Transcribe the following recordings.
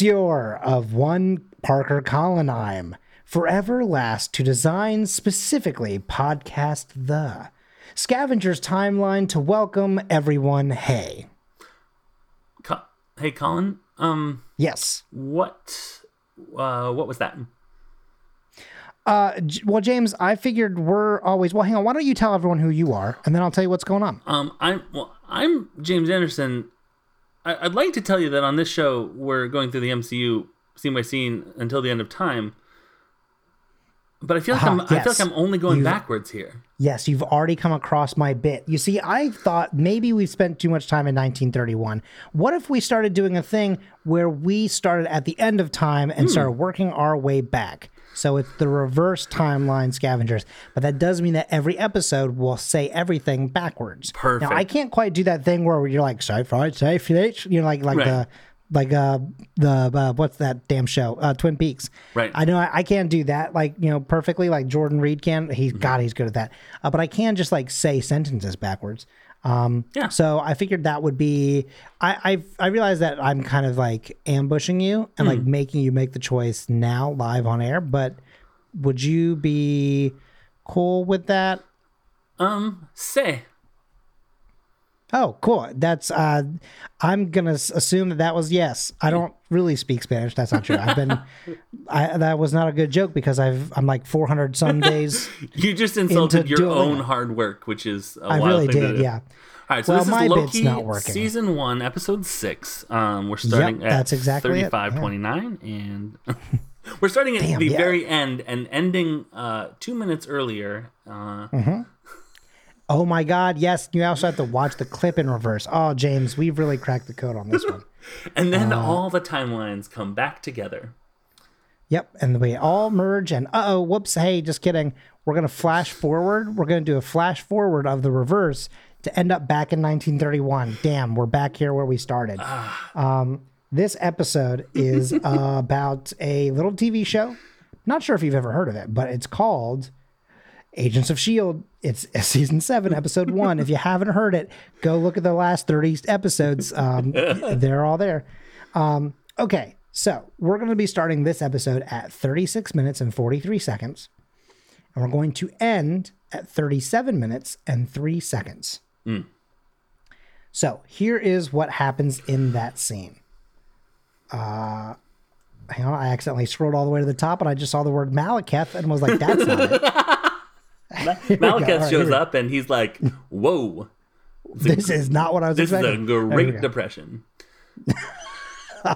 your of one Parker Colonheim, forever last to design specifically podcast the Scavengers timeline to welcome everyone. Hey. Co- hey, Colin. Um, Yes. what, uh, what was that? Uh, well, James, I figured we're always. Well, hang on. Why don't you tell everyone who you are, and then I'll tell you what's going on. Um, I'm well. I'm James Anderson. I, I'd like to tell you that on this show we're going through the MCU scene by scene until the end of time. But I feel like Aha, I'm. I feel like I'm only going You've- backwards here. Yes, you've already come across my bit. You see, I thought maybe we spent too much time in 1931. What if we started doing a thing where we started at the end of time and hmm. started working our way back? So it's the reverse timeline scavengers. But that does mean that every episode will say everything backwards. Perfect. Now, I can't quite do that thing where you're like, safe, right, safe, safe," you know, like, like Right. the. Like uh the uh, what's that damn show uh Twin Peaks Right. I know I, I can't do that like you know perfectly like Jordan Reed can. He's Mm-hmm. God, he's good at that. Uh, but I can just like say sentences backwards. Um, Yeah. So I figured that would be. I I I realized that I'm kind of like ambushing you and Mm. like making you make the choice now live on air. But would you be cool with that? Um, say Oh, cool. That's uh, I'm gonna assume that that was yes. I don't really speak Spanish. That's not true. I've been, I that was not a good joke because I've I'm like 400 some days. you just insulted your own hard work, which is a I wild really thing did. Yeah. All right, so Well, this is Loki not working. season one, episode six. Um, we're starting at that's exactly it, thirty-five twenty-nine, and we're starting at Damn, the yeah. very end and ending uh, two minutes earlier. Uh, Oh my God! Yes, you also have to watch the clip in reverse. Oh, James, we've really cracked the code on this one. and then Uh. all the timelines come back together. Yep, and we all merge. And uh oh, whoops! Hey, just kidding. We're gonna flash forward. We're gonna do a flash forward of the reverse to end up back in 1931. Damn, we're back here where we started. Um, this episode is about a little TV show. Not sure if you've ever heard of it, but it's called Agents of Shield. It's season seven, episode one. if you haven't heard it, go look at the last 30 episodes. Um, they're all there. Um, okay, so we're going to be starting this episode at 36 minutes and 43 seconds. And we're going to end at 37 minutes and three seconds. So here is what happens in that scene. Uh, hang on, I accidentally scrolled all the way to the top and I just saw the word Malekith and was like, that's not it. Malekith right, here shows up and he's like, "Whoa, This is not what I was this is a expecting. Great. Depression."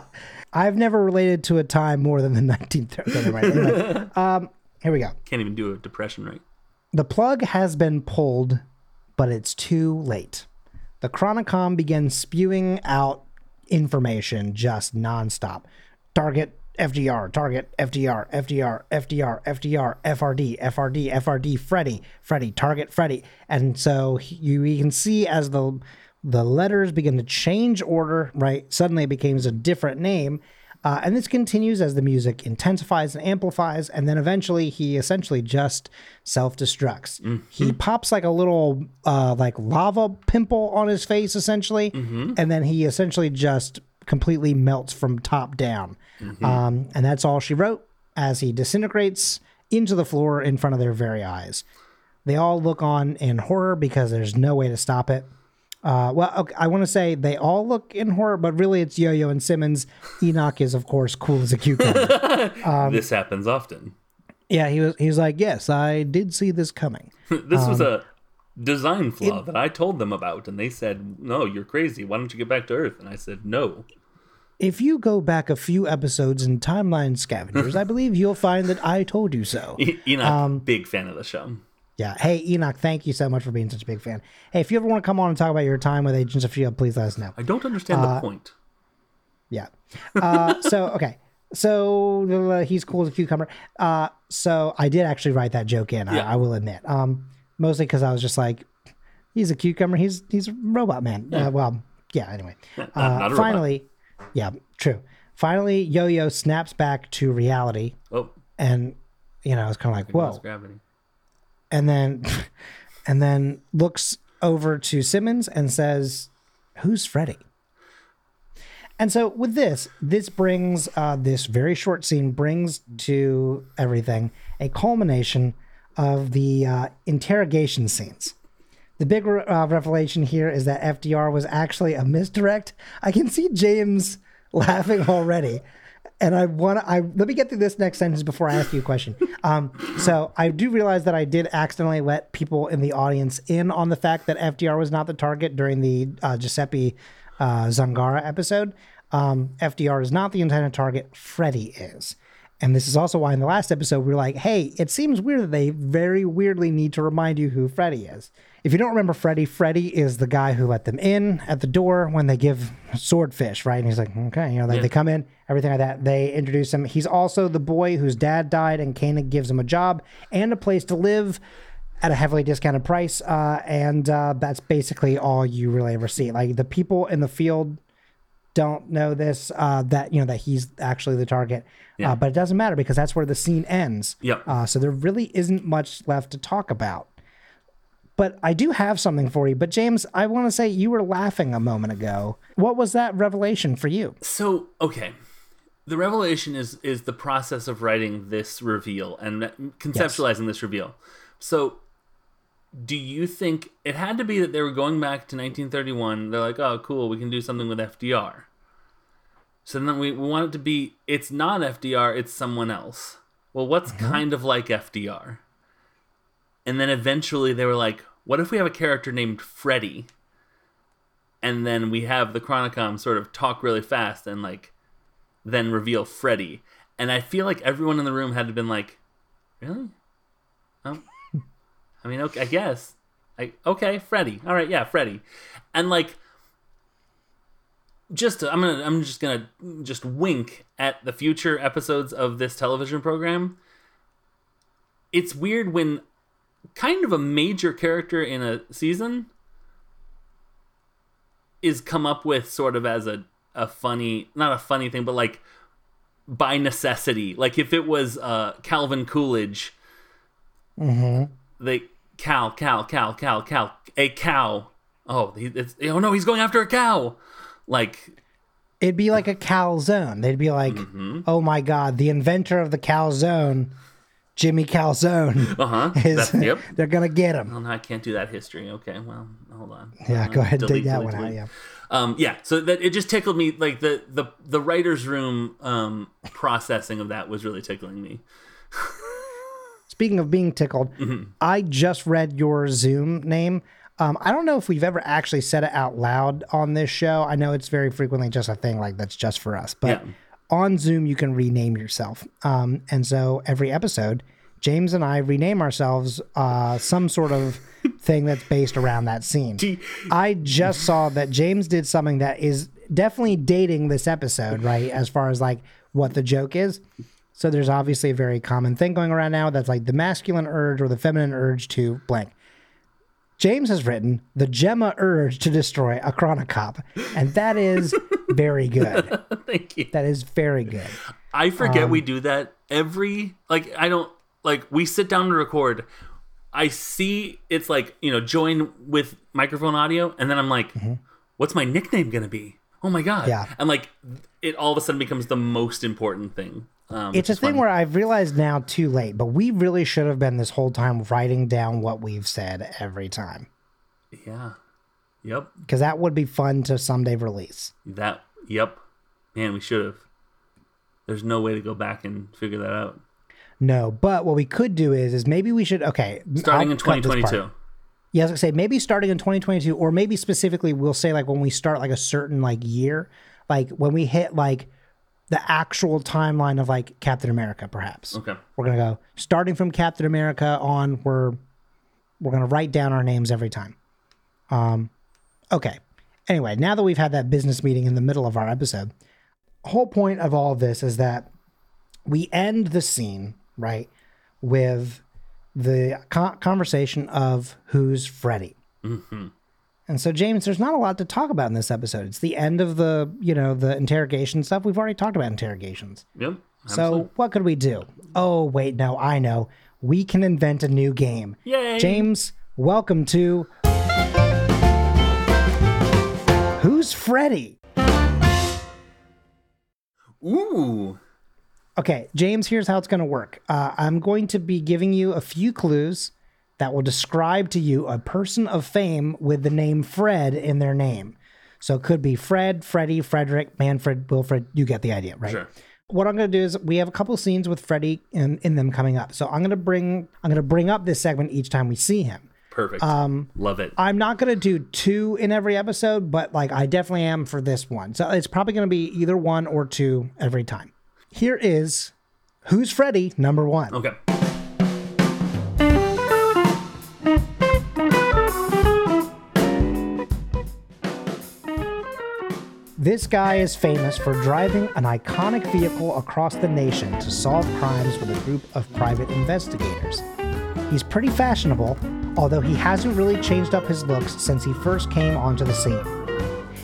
I've never related to a time more than the 1930s. Right. Anyway, um, here we go. Can't even do a depression right. The plug has been pulled, but it's too late. The Chronicom begins spewing out information just nonstop. Target FDR, target FDR, FDR, FDR, FDR, FRD, FRD, FRD, Freddy, Freddy, target Freddy. And so you, you can see as the the letters begin to change order, right? Suddenly it becomes a different name. Uh, and this continues as the music intensifies and amplifies, and then eventually he essentially just self destructs. He pops like a little uh, like lava pimple on his face, essentially, and then he essentially just completely melts from top down. Um, and that's all she wrote as he disintegrates into the floor in front of their very eyes. They all look on in horror because there's no way to stop it. Uh, well, okay, I want to say they all look in horror, but really it's Yo-Yo and Simmons. Enoch is, of course, cool as a cucumber. Um, this happens often. yeah, he was. He was like, "Yes, I did see this coming." this was Um, a design flaw that I told them about, and they said, "No, you're crazy. Why don't you get back to Earth?" And I said, "No." If you go back a few episodes in Timeline Scavengers, I believe you'll find that I told you so. E- Enoch, Um, big fan of the show. Yeah. Hey, Enoch, thank you so much for being such a big fan. Hey, if you ever want to come on and talk about your time with Agents of Shield, please let us know. I don't understand uh, the point. Yeah. Uh, so okay. So uh, he's cool as a cucumber. Uh, so I did actually write that joke in. Yeah. I, I will admit. Um, mostly because I was just like, he's a cucumber. He's he's a robot man. Uh, well, yeah. Anyway, uh, a robot. finally, yeah, true. Finally, Yo-Yo snaps back to reality, Oh, and you know, it's kind of like, whoa. gravity. And then, and then looks over to Simmons and says, "Who's Freddy?" And so with this, this brings uh, this very short scene brings to everything a culmination of the uh, interrogation scenes. The big uh, revelation here is that FDR was actually a misdirect. I can see James laughing already. And I want to, I let me get through this next sentence before I ask you a question. Um, so I do realize that I did accidentally let people in the audience in on the fact that FDR was not the target during the uh, Giuseppe uh, Zangara episode. Um, FDR is not the intended target. Freddy is. And this is also why in the last episode we were like, hey, it seems weird that they very weirdly need to remind you who Freddy is. If you don't remember Freddy, Freddy is the guy who let them in at the door when they give swordfish, right? And he's like, okay, you know, they, they come in, everything like that. They introduce him. He's also the boy whose dad died, and Koenig gives him a job and a place to live at a heavily discounted price. Uh, and uh, that's basically all you really ever see. Like the people in the field don't know this uh, that you know that he's actually the target. Uh, but it doesn't matter because that's where the scene ends. Yep. uh, so there really isn't much left to talk about. But i do have something for you. But james i want to say you were laughing a moment ago. What was that revelation for you? So okay, the revelation is is the process of writing this reveal and conceptualizing this reveal. So, do you think it had to be that they were going back to 1931? They're like, oh, cool, we can do something with FDR. So then we, we want it to be it's not FDR, it's someone else. Well, what's mm-hmm. kind of like FDR? And then eventually they were like, what if we have a character named Freddy? and then we have the Chronicom sort of talk really fast and like then reveal Freddy. And I feel like everyone in the room had to been like, really? I mean, okay, I guess. I okay, Freddy. All right, yeah, Freddy. And like, just to, I'm gonna I'm just gonna just wink at the future episodes of this television program. It's weird when kind of a major character in a season is come up with sort of as a a funny not a funny thing but like by necessity like if it was uh calvin coolidge they cow cow cow cow cow a cow. Oh oh no he's going after a cow. Like it'd be like a calzone they'd be like oh my god the inventor of the calzone jimmy calzone uh-huh. is yep. they're gonna get him. No i can't do that history. Okay well hold on. Yeah Uh, go ahead and delete, take that delete, one out yeah. Um yeah so that it just tickled me like the the the writers room um processing of that was really tickling me Speaking of being tickled, Mm-hmm. I just read your Zoom name. Um, I don't know if we've ever actually said it out loud on this show. I know it's very frequently just a thing like that's just for us, but Yeah. on Zoom you can rename yourself. Um, and so every episode, James and I rename ourselves uh, some sort of thing that's based around that scene. I just saw that James did something that is definitely dating this episode, right? As far as like what the joke is. So there's obviously a very common thing going around now that's like the masculine urge or the feminine urge to blank. James has written the Gemma urge to destroy a Chronicom, and that is very good. thank you That is very good. I forget Um, we do that every like I don't like we sit down to record. I see it's like, you know, join with microphone audio and then I'm like, what's my nickname going to be? Oh my god. Mm-hmm. Yeah. And like it all of a sudden becomes the most important thing. Um, It's a thing where I've realized now too late, but we really should have been this whole time writing down what we've said every time yeah. Yep. because that would be fun to someday release. That yep. Man, we should have. There's no way to go back and figure that out. No, but what we could do is is maybe we should okay Starting I'll in cut this part. 2022. Yeah, I was gonna say maybe starting in 2022, or maybe specifically we'll say like when we start like a certain like year, like when we hit like the actual timeline of like Captain America, perhaps. Okay. We're gonna go starting from Captain America on. We're we're gonna write down our names every time. Um, okay. Anyway, now that we've had that business meeting in the middle of our episode, whole point of all of this is that we end the scene right with the conversation of who's Freddy. And so, James, there's not a lot to talk about in this episode. It's the end of the, you know, the interrogation stuff. We've already talked about interrogations. Yep. So, what could we do? Oh, wait, no, I know. We can invent a new game. Yay. James, welcome to Who's Freddy? Ooh. Okay, James, here's how it's going to work. Uh, I'm going to be giving you a few clues that will describe to you a person of fame with the name Fred in their name. So it could be Fred, Freddie, Frederick, Manfred, Wilfred. You get the idea, right? Sure. What I'm going to do is we have a couple scenes with Freddie in, in them coming up. So I'm going to bring I'm going to bring up this segment each time we see him. Perfect. Um, Love it. I'm not going to do two in every episode, but like I definitely am for this one. So it's probably going to be either one or two every time. Here is Who's Freddy number one. Okay. This guy is famous for driving an iconic vehicle across the nation to solve crimes with a group of private investigators. He's pretty fashionable, although he hasn't really changed up his looks since he first came onto the scene.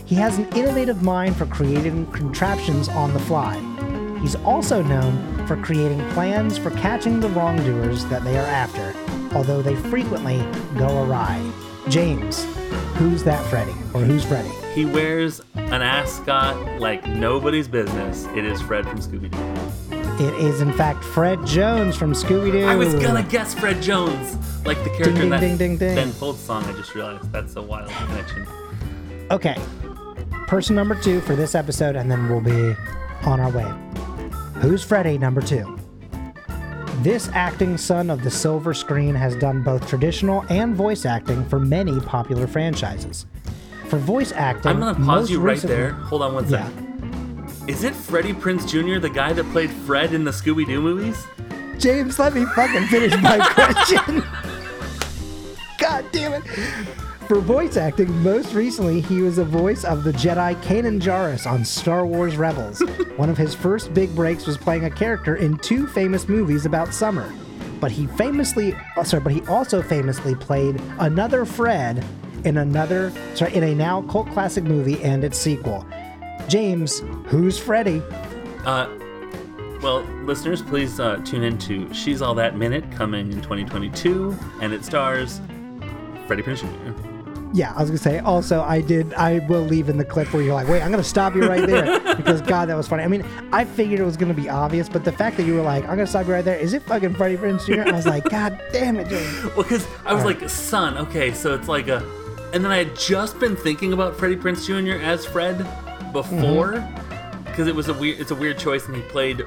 He has an innovative mind for creating contraptions on the fly. He's also known for creating plans for catching the wrongdoers that they are after, although they frequently go awry. James, who's that Freddy? Or who's Freddy? He wears an ascot like nobody's business. It is Fred from Scooby Doo. It is, in fact, Fred Jones from Scooby Doo. I was gonna guess Fred Jones, like the character Ding, in that ding, ding, ding. Ben Folds song. I just realized that's a wild connection. Okay. Person number two for this episode, and then we'll be on our way. Who's Freddy number two? This acting son of the silver screen has done both traditional and voice acting for many popular franchises. For voice acting, I'm gonna pause you right recently- there. Hold on one Yeah. Is it Freddie Prinze Jr., the guy that played Fred in the Scooby Doo movies? James, let me fucking finish my question. God damn it. For voice acting, most recently he was the voice of the Jedi Kanan Jarrus on Star Wars Rebels. One of his first big breaks was playing a character in two famous movies about summer. But he famously, oh, sorry, but he also famously played another Fred in another, sorry, in a now cult classic movie and its sequel. James, who's Freddy? Uh, well, listeners, please uh, tune in to She's All That Minute coming in 2022, and it stars Freddie Prinze Jr. Yeah, I was gonna say. Also, I did. I will leave in the clip where you're like, "Wait, I'm gonna stop you right there," because God, that was funny. I mean, I figured it was gonna be obvious, but the fact that you were like, "I'm gonna stop you right there," is it fucking Freddie Prinze Jr.? I was like, "God damn it, James." Well, because I was like, son, okay, so it's like a. And then I had just been thinking about Freddie Prinze Jr. as Fred before, because it was a weird. It's a weird choice, and he played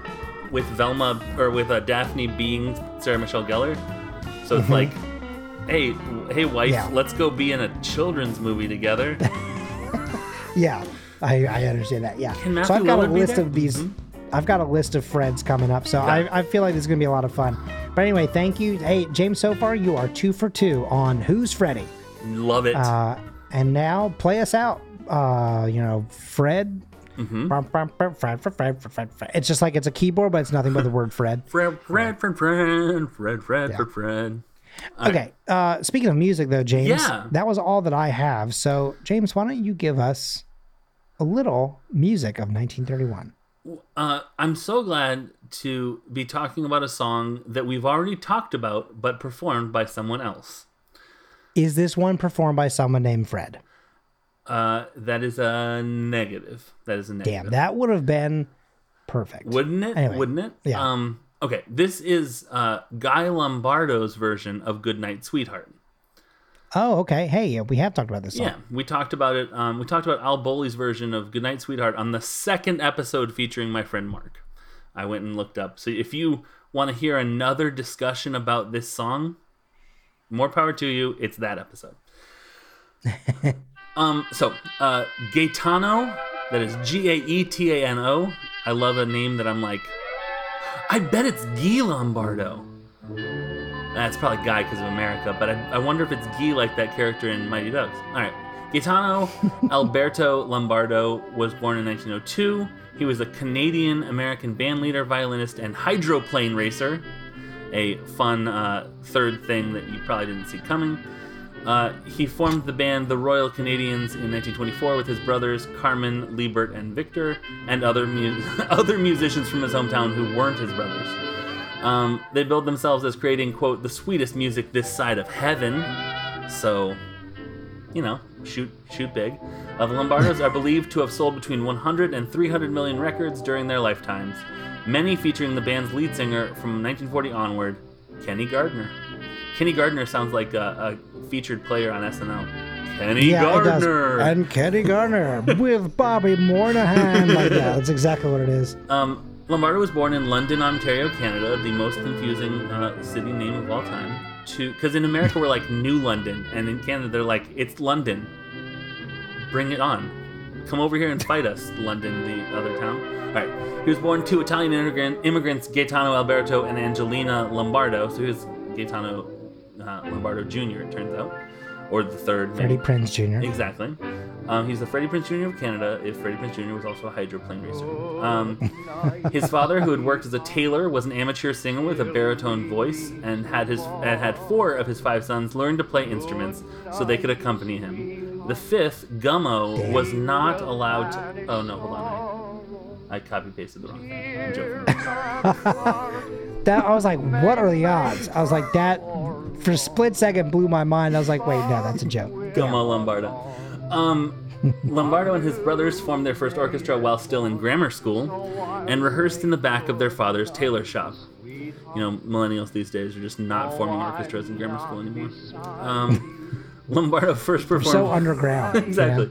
with Velma or with uh, Daphne being Sarah Michelle Gellar. So it's like, hey, hey, wife, Yeah. let's go be in a children's movie together. Yeah, I, I understand that. Yeah. Can so I've got a list of these. Mhm. I've got a list of friends coming up, so Okay. I, I feel like this is gonna be a lot of fun. But anyway, thank you. Hey, James. So far, you are two for two on Who's Freddy. Love it. Uh, and now play us out. Uh, you know, Fred. Mm-hmm. Fred, Fred, Fred, Fred, Fred, Fred, Fred. It's just like it's a keyboard, but it's nothing but the word Fred. Fred, Fred, Fred, Fred, Fred, Fred, Fred, Fred. Okay. Uh, speaking of music, though, James, Yeah. that was all that I have. So, James, why don't you give us a little music of 1931? Uh, I'm so glad to be talking about a song that we've already talked about, but performed by someone else. Is this one performed by someone named Fred? Uh, that is a negative. That is a negative. Damn, that would have been perfect. Wouldn't it? Anyway, Wouldn't it? yeah. Um. Okay. This is uh, Guy Lombardo's version of "Goodnight, Sweetheart." oh, okay. Hey, we have talked about this song. Yeah, we talked about it. Um, we talked about Al Bowlly's version of "Goodnight, Sweetheart" on the second episode featuring my friend Mark. I went and looked up. So if you want to hear another discussion about this song, more power to you. It's that episode. um. So, uh, Gaetano. That is G A E T A N O. I love a name that I'm like. I bet it's Guy Lombardo. That's probably Guy because of America, but I, I wonder if it's Guy like that character in Mighty Ducks. All right. Gaetano Alberto Lombardo was born in 1902. He was a Canadian American bandleader, violinist, and hydroplane racer. A fun uh, third thing that you probably didn't see coming. Uh, he formed the band the Royal Canadians in 1924 with his brothers Carmen, Lebert, and Victor, and other mu- other musicians from his hometown who weren't his brothers. Um, they billed themselves as creating, quote, the sweetest music this side of heaven. So, you know, shoot shoot big. Uh, the Lombardos are believed to have sold between 100 and 300 million records during their lifetimes, many featuring the band's lead singer from 1940 onward, Kenny Gardner. Kenny Gardner sounds like a, a featured player on SNL. Kenny Yeah. Gardner. And Kenny Gardner with Bobby Moynihan. Like that. That's exactly what it is. Um, Lombardo was born in London, Ontario, Canada, the most confusing uh, city name of all time. To because in America we're like New London, and in Canada they're like it's London. Bring it on, come over here and fight us, London, the other town. All right, he was born to Italian immigrant, immigrants Gaetano Alberto and Angelina Lombardo. So he was Gaetano uh, Lombardo Jr. It turns out, or the third. maybe. Freddie Prinze Jr. Exactly. Um, he's the Freddie Prinze Jr. of Canada, if Freddie Prinze Jr. was also a hydroplane racer. Um, his father, who had worked as a tailor, was an amateur singer with a baritone voice, and had his and had four of his five sons learn to play instruments so they could accompany him. The fifth, Gummo, was not allowed. To, oh no, hold on. I, I copy pasted the wrong thing. I'm joking. That I was like, what are the odds? I was like, that for a split second blew my mind. I was like, wait, no, that's a joke. Gummo Lombardo. Um, Lombardo and his brothers formed their first orchestra while still in grammar school and rehearsed in the back of their father's tailor shop. You know, millennials these days are just not forming orchestras in grammar school anymore. Um, Lombardo first performed. So underground. you know? exactly.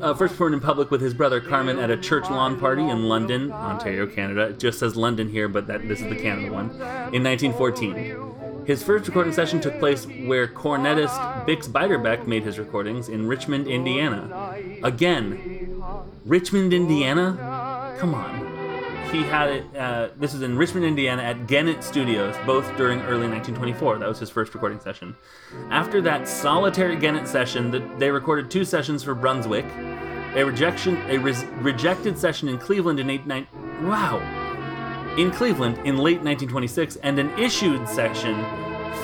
Uh, first performed in public with his brother Carmen at a church lawn party in London, Ontario, Canada. It just says London here, but that this is the Canada one. In 1914. His first recording session took place where cornetist Bix Beiderbecke made his recordings in Richmond, Indiana. Again, Richmond, Indiana? Come on. He had it, uh, this was in Richmond, Indiana at Gennett Studios, both during early 1924. That was his first recording session. After that solitary Gennett session, the, they recorded two sessions for Brunswick, a rejection, a rejected session in Cleveland in eight nine. Wow, in Cleveland in late 1926, and an issued session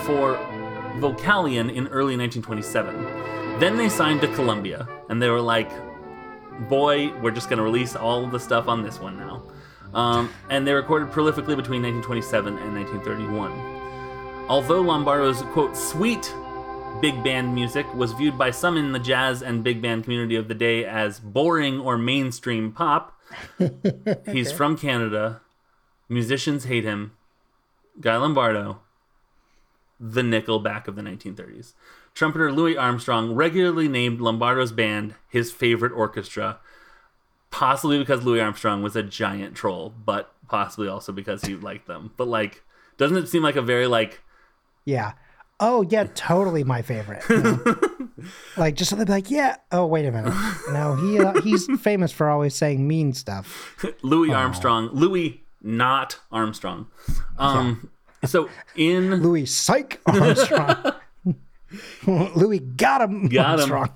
for Vocalion in early 1927. Then they signed to Columbia, and they were like, "Boy, we're just going to release all the stuff on this one now." Um, and they recorded prolifically between 1927 and 1931. Although Lombardo's quote sweet big band music was viewed by some in the jazz and big band community of the day as boring or mainstream pop, he's from Canada. Musicians hate him. Guy Lombardo, the Nickelback of the 1930s. Trumpeter Louis Armstrong regularly named Lombardo's band his favorite orchestra, possibly because Louis Armstrong was a giant troll, but possibly also because he liked them. But like, doesn't it seem like a very like Yeah. Oh yeah, totally my favorite. you know? like just something like, yeah. Oh wait a minute. No, he uh, he's famous for always saying mean stuff. Louis Armstrong, Louis not Armstrong. Um, so in Louis Psych Armstrong. Louis got him. Got him. Armstrong.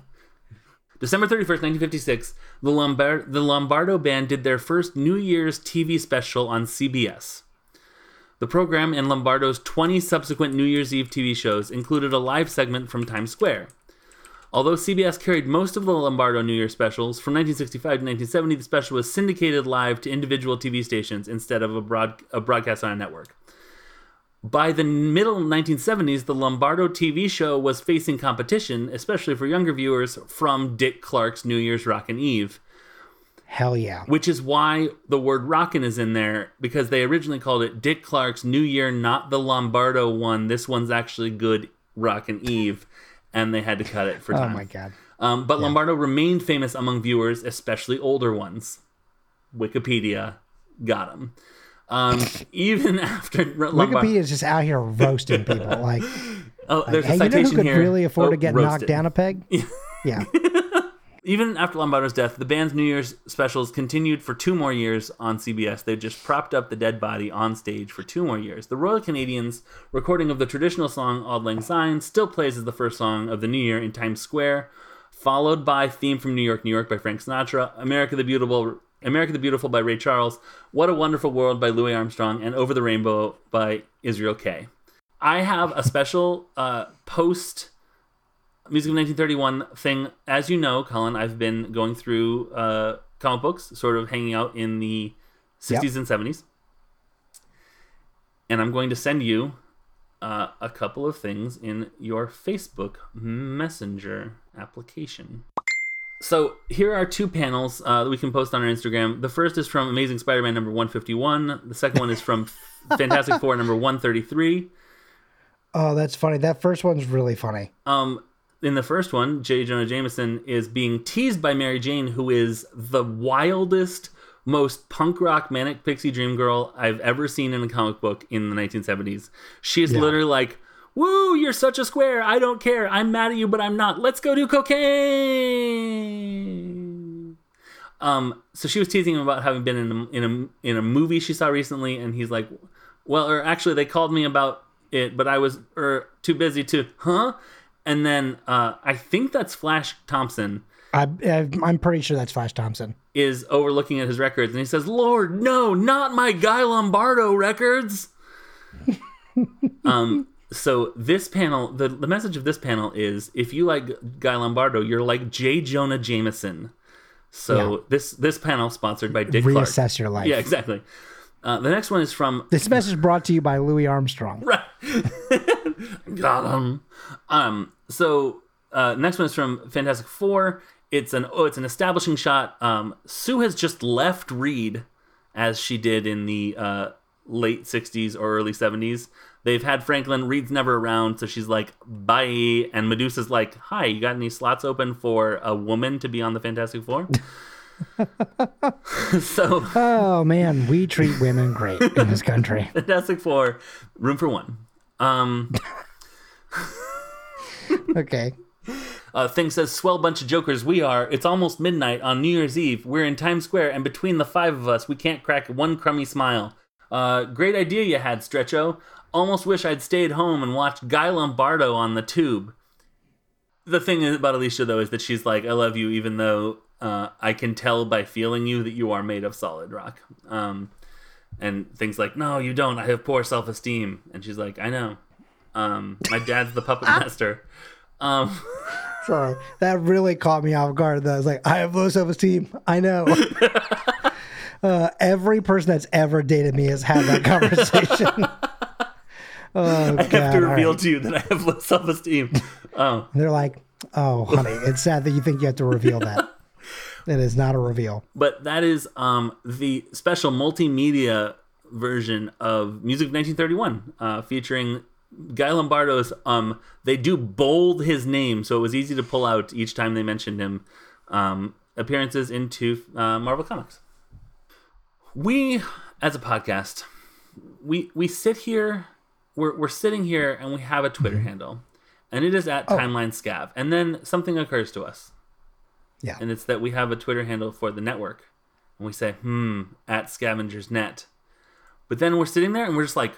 December 31st, 1956, the, the Lombardo Band did their first New Year's TV special on CBS. The program and Lombardo's 20 subsequent New Year's Eve TV shows included a live segment from Times Square. Although CBS carried most of the Lombardo New Year specials, from 1965 to 1970, the special was syndicated live to individual TV stations instead of a, broad- a broadcast on a network. By the middle 1970s, the Lombardo TV show was facing competition, especially for younger viewers, from Dick Clark's New Year's Rockin' Eve, Hell yeah. which is why the word rockin' is in there, because they originally called it Dick Clark's New Year, not the Lombardo one. This one's actually good Rockin' Eve, and they had to cut it for time. Oh my god. Um, but Lombardo remained famous among viewers, especially older ones. Wikipedia got him. Um, even after Wikipedia is just out here roasting people. Like, oh, there's hey, a you know who could here. really afford Oh, to get roasted. knocked down a peg? yeah. Even after Lombardo's death, the band's New Year's specials continued for two more years on CBS. They just propped up the dead body on stage for two more years. The Royal Canadians recording of the traditional song Auld Lang Syne still plays as the first song of the new year in Times Square, followed by Theme from New York, New York by Frank Sinatra, America the Beautiful, America the Beautiful by Ray Charles, What a Wonderful World by Louis Armstrong, and Over the Rainbow by Israel Kay. I have a special uh, post Music of 1931 thing. As you know, Colin, I've been going through uh, comic books, sort of hanging out in the 60s and 70s. And I'm going to send you uh, a couple of things in your Facebook Messenger application. So here are two panels uh, that we can post on our Instagram. The first is from Amazing Spider-Man number 151. The second one is from Fantastic Four number 133. Oh, that's funny. That first one's really funny. Um, in the first one, J. Jonah Jameson is being teased by Mary Jane, who is the wildest, most punk rock manic pixie dream girl I've ever seen in a comic book in the 1970s. She is Yeah. literally like, "Woo, you're such a square. I don't care. I'm mad at you, but I'm not. Let's go do cocaine." Um, so she was teasing him about having been in a, in a in a movie she saw recently, and he's like, "Well, or actually, they called me about it, but I was er, too busy to, huh?" And then uh, I think that's Flash Thompson I, I, I'm pretty sure that's Flash Thompson. is overlooking at his records, and he says, "Lord, no, not my Guy Lombardo records." um. So this panel, the the message of this panel is, if you like Guy Lombardo, you're like J. Jonah Jameson. So Yeah. this this panel sponsored by Dick Clark. Reassess your life. Yeah, exactly. Uh, the next one is from This message brought to you by Louis Armstrong. Right. Got him. Um. So uh, next one is from Fantastic Four. It's an oh, it's an establishing shot. Um, Sue has just left Reed, as she did in the uh, late '60s or early '70s. They've had Franklin. Reed's never around, so she's like, "Bye." And Medusa's like, "Hi, you got any slots open for a woman to be on the Fantastic Four? so Oh man, we treat women great in this country. Fantastic Four, room for one. Um. Okay. Uh, thing says, swell bunch of jokers we are. It's almost midnight on New Year's Eve. We're in Times Square, and between the five of us, we can't crack one crummy smile. Uh, great idea you had, Stretcho. Almost wish I'd stayed home and watched Guy Lombardo on the tube. The thing about Alicia, though, is that she's like, I love you, even though uh, I can tell by feeling you that you are made of solid rock. Um, and things like, no, you don't. I have poor self esteem. And she's like, I know. Um, my dad's the puppet master. Um, Sorry. That really caught me off guard. That I was like, I have low self esteem. I know. uh, every person that's ever dated me has had that conversation. Oh, I have God. to reveal right. to you that I have low self esteem. Oh, They're like, oh, honey, it's sad that you think you have to reveal that. It is not a reveal. but that is um, the special multimedia version of Music of 1931, uh, featuring Guy Lombardo's. Um, they do bold his name, so it was easy to pull out each time they mentioned him. Um, appearances into uh, Marvel Comics. We, as a podcast, we we sit here, we're we're sitting here, and we have a Twitter handle, and it is at Timeline Scav, and then something occurs to us. Yeah. and it's that we have a Twitter handle for the network, and we say, "Hmm," at Scavengers Net, but then we're sitting there and we're just like,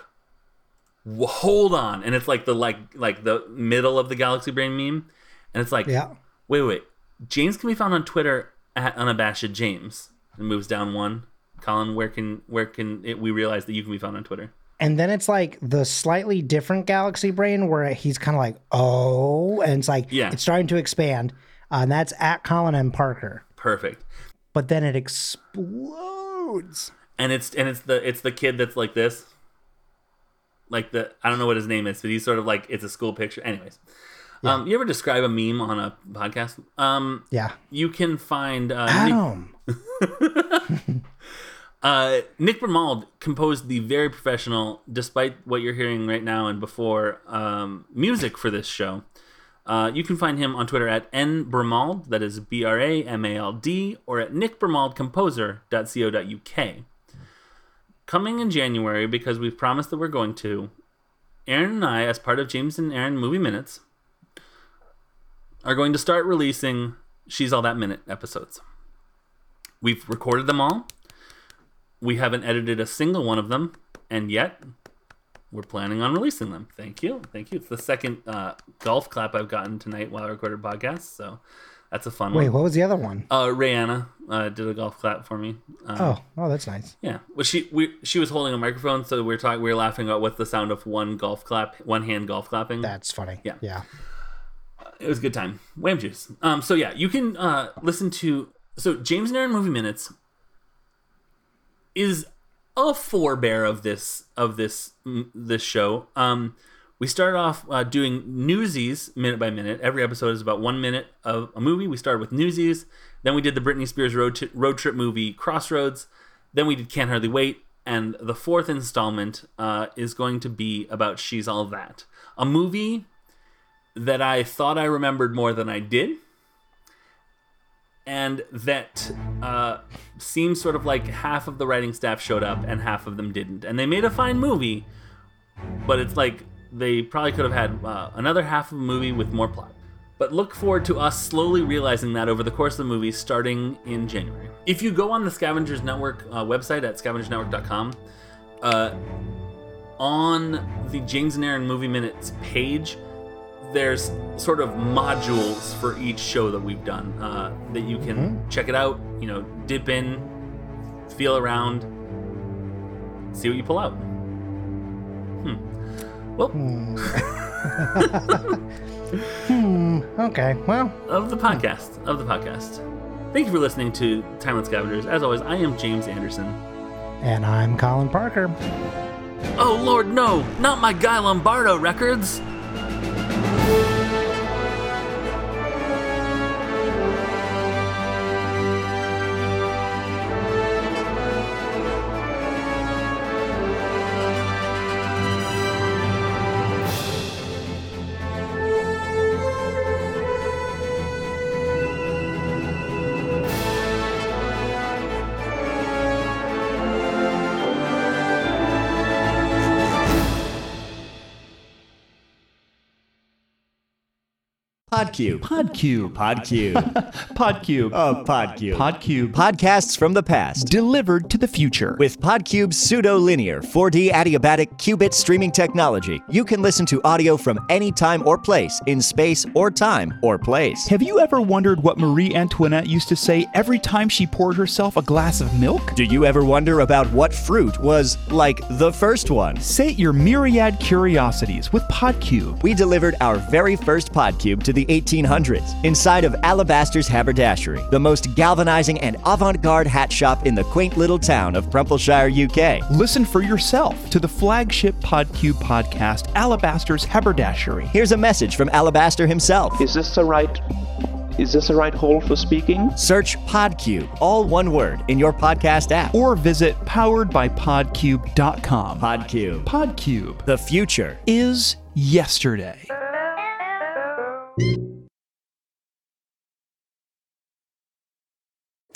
"Hold on," and it's like the like like the middle of the Galaxy Brain meme, and it's like, Yeah. wait, wait, James can be found on Twitter at unabashed James. It moves down one. Colin, where can where can it, we realize that you can be found on Twitter? And then it's like the slightly different galaxy brain where he's kind of like, oh, and it's like, Yeah. it's starting to expand. Uh, and that's at Colin M. Parker. Perfect. But then it explodes. and it's and it's the it's the kid that's like this like the i don't know what his name is but he's sort of like it's a school picture anyways um you ever describe a meme on a podcast um Yeah. you can find uh, Nick, Adam. uh nick Bramald composed the very professional despite what you're hearing right now and before um music for this show uh, you can find him on Twitter at nbramald, that is B R A M A L D, or at nickbramaldcomposer.co.uk. Coming in January, because we've promised that we're going to, Aaron and I, as part of James and Aaron Movie Minutes, are going to start releasing She's All That Minute episodes. We've recorded them all. We haven't edited a single one of them, and yet we're planning on releasing them. Thank you. Thank you. It's the second uh, golf clap I've gotten tonight while I recorded podcasts, so that's a fun Wait, one. Wait, what was the other one? Uh, Rihanna uh, did a golf clap for me. Um, Oh, oh, that's nice. yeah. Well, she we she was holding a microphone, so we were talking. We were laughing about what's the sound of one golf clap, one hand golf clapping. That's funny. Yeah. Yeah. it was a good time. Wham juice. Um, so yeah, you can uh, listen to so James and Aaron movie minutes is a forebear of this of this mm, this show. Um, We started off uh, doing Newsies minute by minute. Every episode is about one minute of a movie. We started with Newsies, then we did the Britney Spears road, t- road trip movie Crossroads, then we did Can't Hardly Wait, and the fourth installment uh, is going to be about She's All That, a movie that I thought I remembered more than I did, and that uh, seems sort of like half of the writing staff showed up and half of them didn't, and they made a fine movie, but it's like they probably could have had uh, another half of a movie with more plot. But look forward to us slowly realizing that over the course of the movie starting in January. If you go on the Scavengers Network uh, website at scavengersnetwork.com, uh, on the James and Aaron Movie Minutes page, there's sort of modules for each show that we've done uh, that you can mm-hmm. check it out, you know, dip in, feel around, see what you pull out. Hmm. Well. Hmm. hmm. Okay. Well. Of the podcast. Of the podcast. Thank you for listening to Timeless Scavengers. As always, I am James Anderson. And I'm Colin Parker. Oh, Lord, no! Not my Guy Lombardo records! Podcube. Podcube. Podcube. Podcube. Oh, Podcube. Podcube. Podcasts from the past. Delivered to the future. With Podcube's pseudo-linear 4D adiabatic qubit streaming technology, you can listen to audio from any time or place, in space or time or place. Have you ever wondered what Marie Antoinette used to say every time she poured herself a glass of milk? Do you ever wonder about what fruit was, like, the first one? Sate your myriad curiosities with Podcube. We delivered our very first Podcube to the 1800s inside of Alabaster's Haberdashery, the most galvanizing and avant garde hat shop in the quaint little town of Prumpleshire, UK. Listen for yourself to the flagship Podcube podcast, Alabaster's Haberdashery. Here's a message from Alabaster himself. Is this the right is this the right hole for speaking? Search Podcube, all one word, in your podcast app. Or visit poweredbypodcube.com. Podcube. Podcube. The future is yesterday.